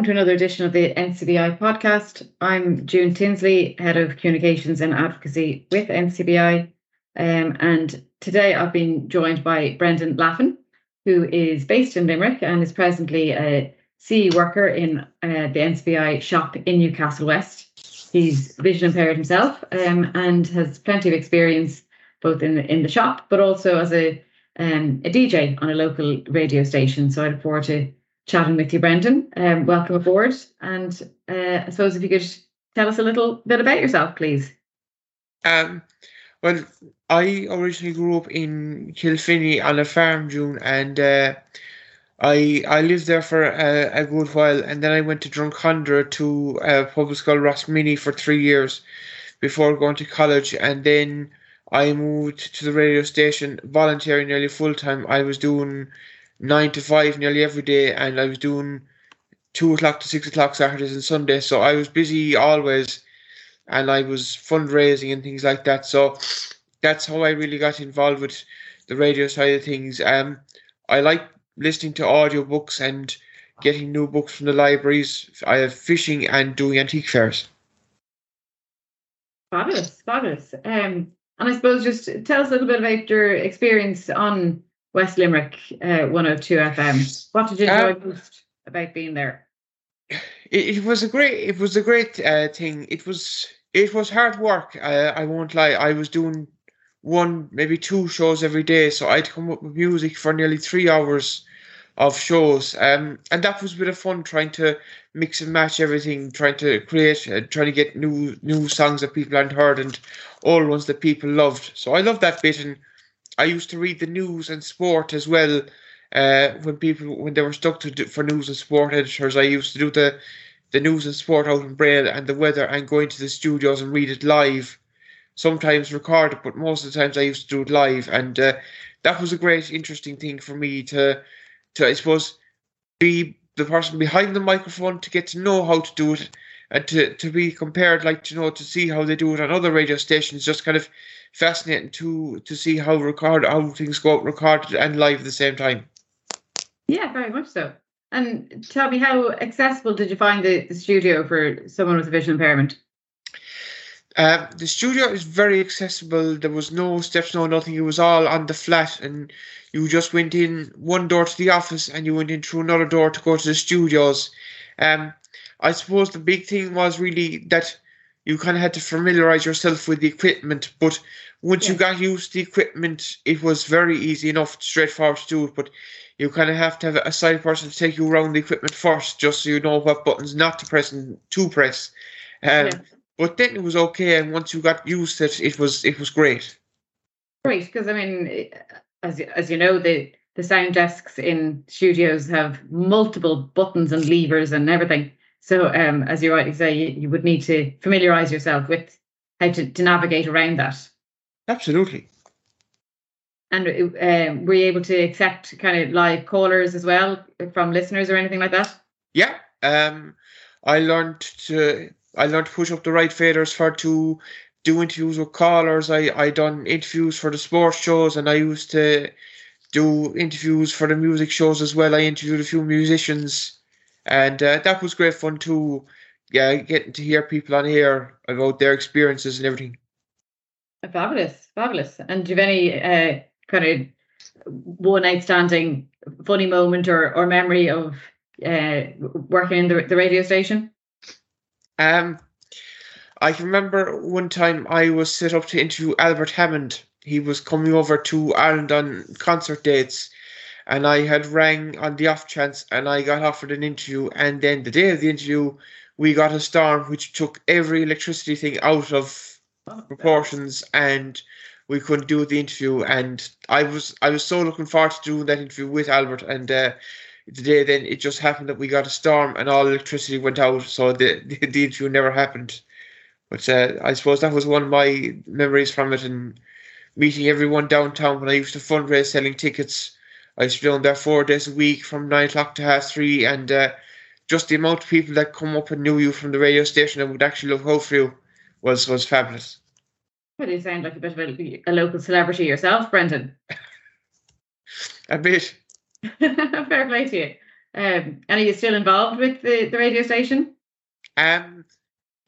welcome to another edition of the NCBI podcast. I'm June Tinsley, Head of Communications and Advocacy with NCBI. Um, and today I've been joined by Brendan Laffin, who is based in Limerick and is presently a CE worker in uh, the NCBI shop in Newcastle West. He's vision impaired himself um, and has plenty of experience both in the, in the shop, but also as a um, a DJ on a local radio station. So I look forward to chatting with you, Brendan. Um, welcome aboard. And uh, I suppose if you could tell us a little bit about yourself, please. Um, well, I originally grew up in Kilfinny on a farm, June, and uh, I I lived there for a, a, good while, and then I went to Drumcondra to a public school Rosmini for three years before going to college, and then I moved to the radio station volunteering nearly full time. I was doing nine to five nearly every day, and I was doing two o'clock to six o'clock Saturdays and Sundays. So I was busy always, and I was fundraising and things like that. So that's how I really got involved with the radio side of things. Um, I like listening to audiobooks and getting new books from the libraries. I have fishing and doing antique fairs. Fabulous, fabulous. Um, and I suppose just tell us a little bit about your experience on West Limerick uh, 102 FM. What did you enjoy um, most about being there? It, it, was a great. It was a great uh, thing. It was. It was hard work. Uh, I won't lie. I was doing one, maybe two shows every day, so I'd come up with music for nearly three hours of shows. Um, and that was a bit of fun trying to mix and match everything, trying to create, uh, trying to get new new songs that people hadn't heard and old ones that people loved. So I loved that bit, and I used to read the news and sport as well. Uh, when people when they were stuck to do, for news and sport editors, I used to do the the news and sport out in Braille and the weather and go into the studios and read it live. Sometimes record it, but most of the times I used to do it live, and uh, that was a great, interesting thing for me to to I suppose be the person behind the microphone to get to know how to do it and to, to be compared, like to know to see how they do it on other radio stations, just kind of fascinating to to see how record how things go out recorded and live at the same time. Yeah, very much so. And tell me, how accessible did you find the, the studio for someone with a vision impairment? Uh, the studio is very accessible. There was no steps, no nothing. It was all on the flat, and you just went in one door to the office, and you went in through another door to go to the studios. Um, I suppose the big thing was really that you kind of had to familiarize yourself with the equipment. But once yeah. you got used to the equipment, it was very easy enough, straightforward to do it. But you kind of have to have a side person to take you around the equipment first, just so you know what buttons not to press and to press. Um, yeah. But then it was okay, and once you got used to it, it was it was great. Great, because I mean, as as you know, the the sound desks in studios have multiple buttons and levers and everything. So, um, as you rightly say, you, you would need to familiarize yourself with how to, to navigate around that. Absolutely. And um, were you able to accept kind of live callers as well from listeners or anything like that? Yeah. Um, I learned to I learned to push up the right faders for to do interviews with callers. I I done interviews for the sports shows, and I used to do interviews for the music shows as well. I interviewed a few musicians and uh, that was great fun too. Yeah, getting to hear people on here about their experiences and everything. Fabulous, fabulous. And do you have any uh, kind of one outstanding funny moment or, or memory of uh, working in the, the radio station? Um, I can remember one time I was set up to interview Albert Hammond. He was coming over to Ireland on concert dates, and I had rang on the off chance and I got offered an interview and then the day of the interview we got a storm which took every electricity thing out of oh, proportions and we couldn't do the interview and I was I was so looking forward to doing that interview with Albert and uh, the day then it just happened that we got a storm and all electricity went out so the the, the interview never happened. But uh, I suppose that was one of my memories from it and meeting everyone downtown when I used to fundraise selling tickets I used to be down there four days a week from nine o'clock to half three, and uh, just the amount of people that come up and knew you from the radio station and would actually look out for you was was fabulous. Well, you sound like a bit of a, a local celebrity yourself, Brendan. a bit. Fair play to you. Um, and are you still involved with the, the radio station? Um,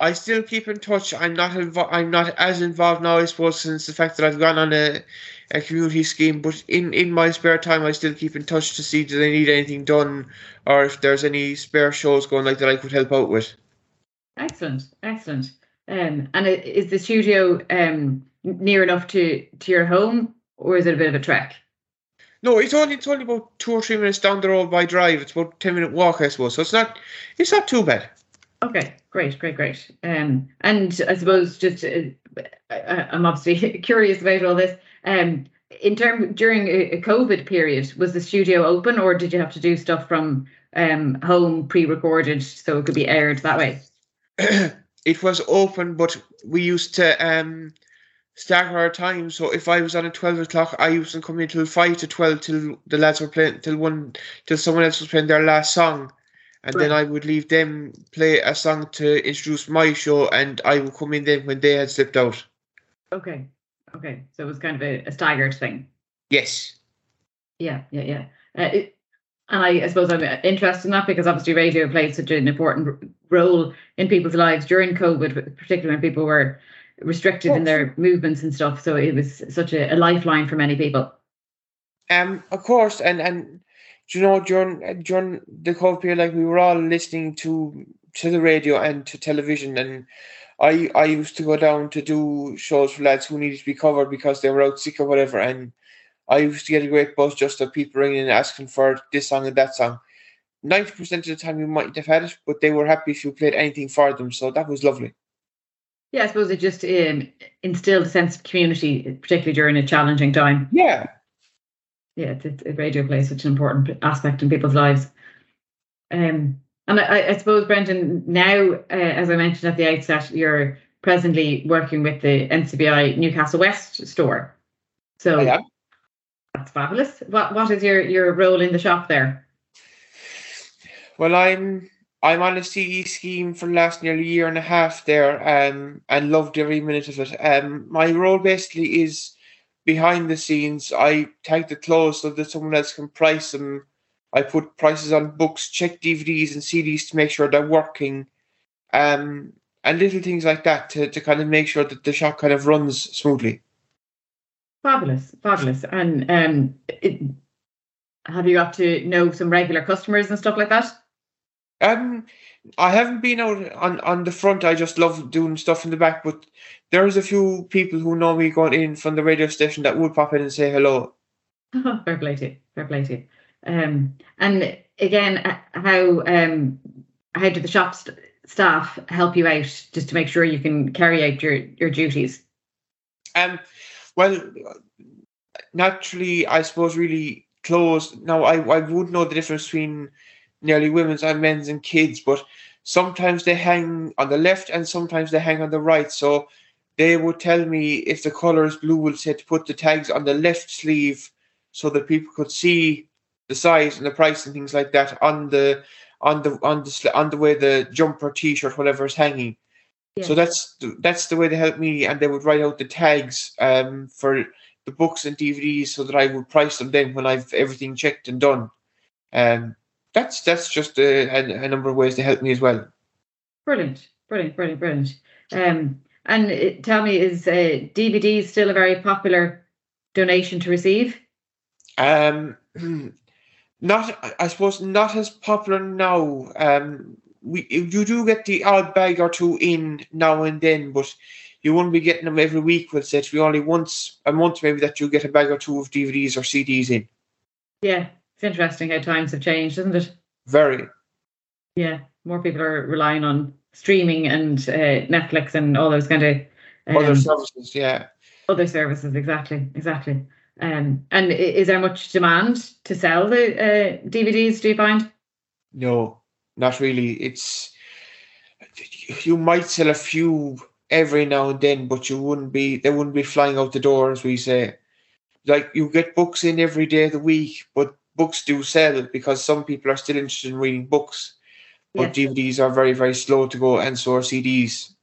I still keep in touch. I'm not invo- I'm not as involved now, I suppose, since the fact that I've gone on a, a community scheme. But in, in my spare time, I still keep in touch to see do they need anything done, or if there's any spare shows going like that I could help out with. Excellent, excellent. Um, and is the studio um near enough to to your home, or is it a bit of a trek? No, it's only it's only about two or three minutes down the road by drive. It's about a ten minute walk, I suppose. So it's not it's not too bad. Okay, great, great, great. Um, and I suppose just uh, I, I'm obviously curious about all this. Um, in term during a, a COVID period, was the studio open, or did you have to do stuff from um home pre-recorded so it could be aired that way? it was open, but we used to um stagger our time. So if I was on at twelve o'clock, I used to come in till five to twelve till the lads were playing till one till someone else was playing their last song. And then I would leave them play a song to introduce my show and I would come in then when they had slipped out. Okay, okay. So it was kind of a, a staggered thing. Yes. Yeah, yeah, yeah. Uh, it, and I, I suppose I'm interested in that because obviously radio played such an important r- role in people's lives during COVID, particularly when people were restricted in their movements and stuff. So it was such a, a lifeline for many people. Um, of course, and and you know during during the COVID period, like we were all listening to to the radio and to television, and I I used to go down to do shows for lads who needed to be covered because they were out sick or whatever, and I used to get a great buzz just of people ringing and asking for this song and that song. Ninety percent of the time, you might have had it, but they were happy if you played anything for them, so that was lovely. Yeah, I suppose it just um, instilled a sense of community, particularly during a challenging time. Yeah, yeah, it's, it's, radio plays such an important aspect in people's lives. Um, and I, I suppose, Brendan, now, uh, as I mentioned at the outset, you're presently working with the NCBI Newcastle West store. So I am. that's fabulous. What What is your, your role in the shop there? Well, I'm I'm on a CE scheme for the last nearly year and a half there, um, and loved every minute of it. Um, my role basically is behind the scenes. I tag the clothes so that someone else can price them. I put prices on books, check DVDs and CDs to make sure they're working, um, and little things like that to, to kind of make sure that the shop kind of runs smoothly. Fabulous, fabulous. And um, it, have you got to know some regular customers and stuff like that? Um, I haven't been out on, on the front. I just love doing stuff in the back. But there's a few people who know me going in from the radio station that would pop in and say hello. fair play to you. Fair play to you. Um, and again, uh, how um, how do the shop st- staff help you out just to make sure you can carry out your your duties? Um, well, naturally, I suppose really close. Now, I I would know the difference between nearly women's and men's and kids, but sometimes they hang on the left and sometimes they hang on the right. So they would tell me if the color is blue, we'll say to put the tags on the left sleeve so that people could see the size and the price and things like that on the on the on the on the way the jumper, t-shirt, whatever is hanging. So that's the, that's the way they help me, and they would write out the tags um, for the books and DVDs so that I would price them then when I've everything checked and done. Um, that's that's just a, a, a number of ways to help me as well. brilliant, brilliant, brilliant, brilliant. Um, and it, tell me, is uh, DVD still a very popular donation to receive? Um, not I suppose not as popular now. Um, we you do get the odd bag or two in now and then, but you won't be getting them every week. We'll say it's only once a month maybe that you get a bag or two of DVDs or CDs in. Yeah, it's interesting how times have changed, isn't it? Very. Yeah, more people are relying on streaming and uh, Netflix and all those kind of um, Other services, yeah. other services. Exactly, exactly. Um, and is there much demand to sell the uh, DVDs? Do you find? No, not really. It's you might sell a few every now and then, but you wouldn't be they wouldn't be flying out the door as we say. Like you get books in every day of the week, but books do sell because some people are still interested in reading books. But Yes. DVDs are very, very slow to go and so are CDs.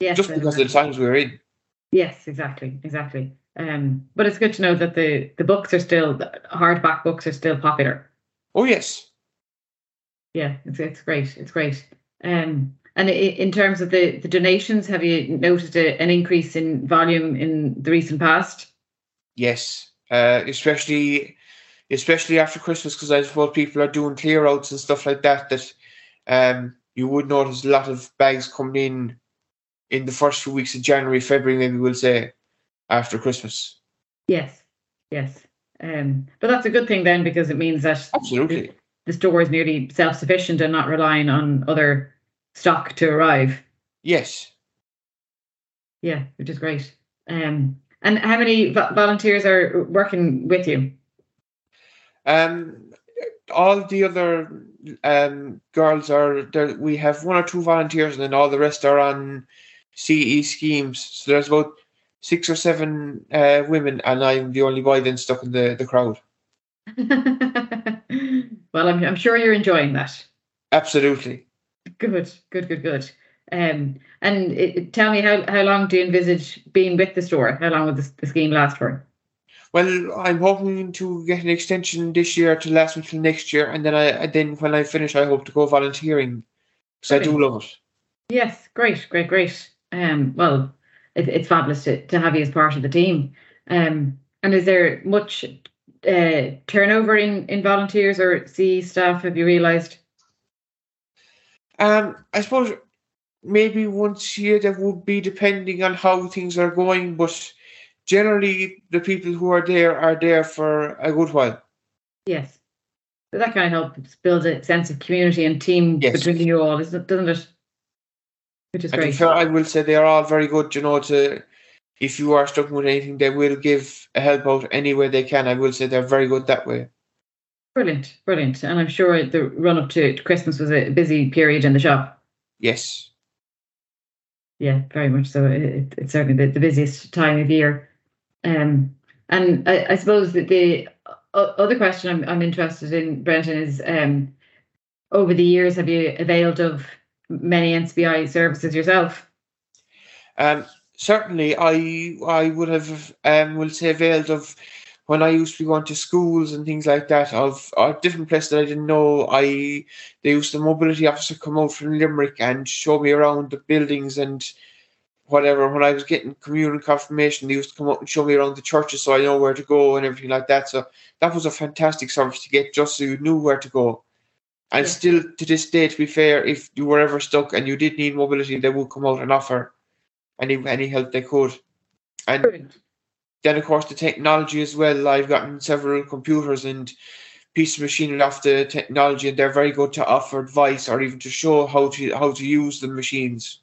Yes, Just because of the times we're in. Yes, exactly, exactly. Um, but it's good to know that the the books are still the hardback books are still popular. Oh yes. yeah, it's it's great. It's great. Um, and in terms of the, the donations, have you noticed a, an increase in volume in the recent past? Yes, uh, especially especially after Christmas, because I suppose people are doing clear outs and stuff like that. That um, you would notice a lot of bags coming in in the first few weeks of January, February, maybe we'll say after Christmas. Yes, yes. Um, but that's a good thing then because it means that absolutely the, the store is nearly self sufficient and not relying on other stock to arrive. Yes. Yeah, which is great. Um, and how many volunteers are working with you? Um, all the other um, girls are there. We have one or two volunteers, and then all the rest are on CE schemes. So there's about six or seven uh, women, and I'm the only boy then stuck in the, the crowd. well, I'm, I'm sure you're enjoying that. Absolutely. Good, good, good, good. Um, and it, tell me how, how long do you envisage being with the store? How long will the, the scheme last for? Well, I'm hoping to get an extension this year to last until next year, and then I then when I finish, I hope to go volunteering because I do love it. Yes, great, great, great. Um, well, it, it's fabulous to, to have you as part of the team. Um, and is there much uh, turnover in, in volunteers or CE staff? Have you realised? Um, I suppose maybe once a year that would be depending on how things are going, but generally the people who are there are there for a good while. Yes. So that kind of helps build a sense of community and team yes. between you all, isn't it, doesn't it? Which is I great. I will say they are all very good, you know, to if you are struggling with anything, they will give a help out any way they can. I will say they're very good that way. Brilliant, brilliant. And I'm sure the run up to Christmas was a busy period in the shop. Yes. Yeah, very much so. It, it's certainly the, the busiest time of year. Um, and I, I suppose that the other question I'm, I'm interested in, Brendan, is um, over the years, have you availed of many NCBI services yourself? Um, certainly, I I would have um, will say availed of when I used to be going to schools and things like that of, of different places that I didn't know, I they used the mobility officer come out from Limerick and show me around the buildings and whatever. When I was getting communion confirmation, they used to come up and show me around the churches so I know where to go and everything like that. So that was a fantastic service to get just so you knew where to go. And yeah. still to this day, to be fair, if you were ever stuck and you did need mobility, they would come out and offer any any help they could. And Brilliant then, of course, the technology as well. I've gotten several computers and pieces of machinery off the technology, and they're very good to offer advice or even to show how to how to use the machines.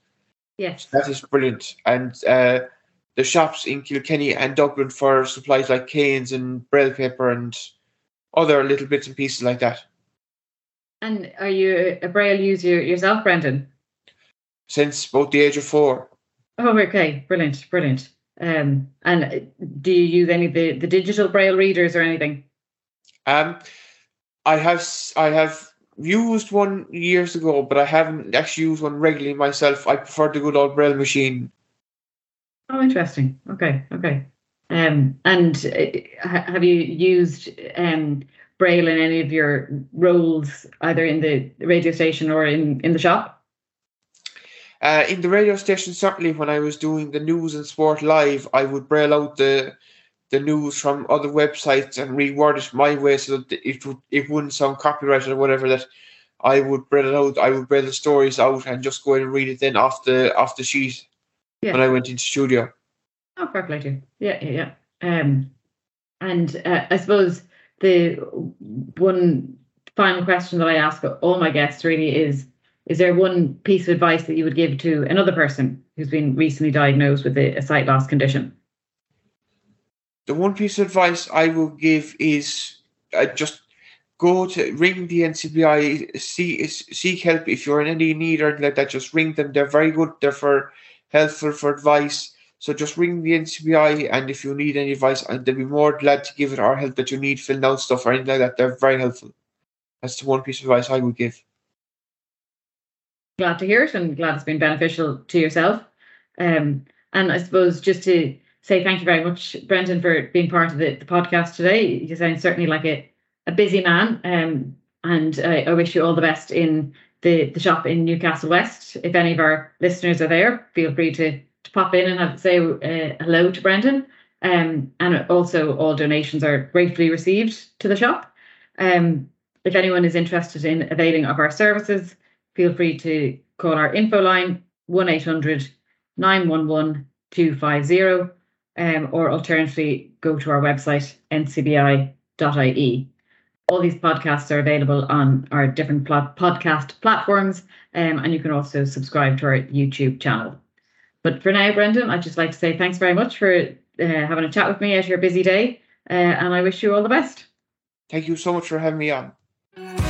Yes, that is brilliant. And uh, the shops in Kilkenny and Dublin for supplies like canes and braille paper and other little bits and pieces like that. And are you a braille user yourself, Brendan? Since about the age of four. Oh, okay, brilliant, brilliant. Um, and do you use any of the, the digital braille readers or anything? Um, I have I have used one years ago, but I haven't actually used one regularly myself. I prefer the good old braille machine. Oh, interesting. Okay, okay. Um, and uh, have you used um, braille in any of your roles, either in the radio station or in in the shop? Uh, in the radio station, certainly when I was doing the news and sport live, I would braille out the the news from other websites and reword it my way so that it would it wouldn't sound copyrighted or whatever. That I would braille it out. I would braille the stories out and just go in and read it then off the off the sheet yeah. when I went into studio. Oh, fair play to. Yeah, yeah, yeah. Um, and uh, I suppose the one final question that I ask all my guests really is is there one piece of advice that you would give to another person who's been recently diagnosed with a, a sight loss condition? The one piece of advice I will give is uh, just go to ring the NCBI, see, seek help if you're in any need or anything like that. Just ring them; they're very good. They're for helpful for advice. So just ring the NCBI, and if you need any advice, and they'll be more glad to give it or help that you need filling out stuff or anything like that. They're very helpful. That's the one piece of advice I would give glad to hear it and glad it's been beneficial to yourself. Um, and I suppose just to say thank you very much, Brendan, for being part of the, the podcast today. You sound certainly like a, a busy man. Um, and I, I wish you all the best in the, the shop in Newcastle West. If any of our listeners are there, feel free to, to pop in and have, say uh, hello to Brendan. Um, and also, all donations are gratefully received to the shop. Um, if anyone is interested in availing of our services, feel free to call our info line 1800 911 250 um, or alternatively go to our website ncbi.ie. All these podcasts are available on our different pl- podcast platforms, um, and you can also subscribe to our YouTube channel. But for now, Brendan, I'd just like to say thanks very much for uh, having a chat with me at your busy day, uh, and I wish you all the best. Thank you so much for having me on.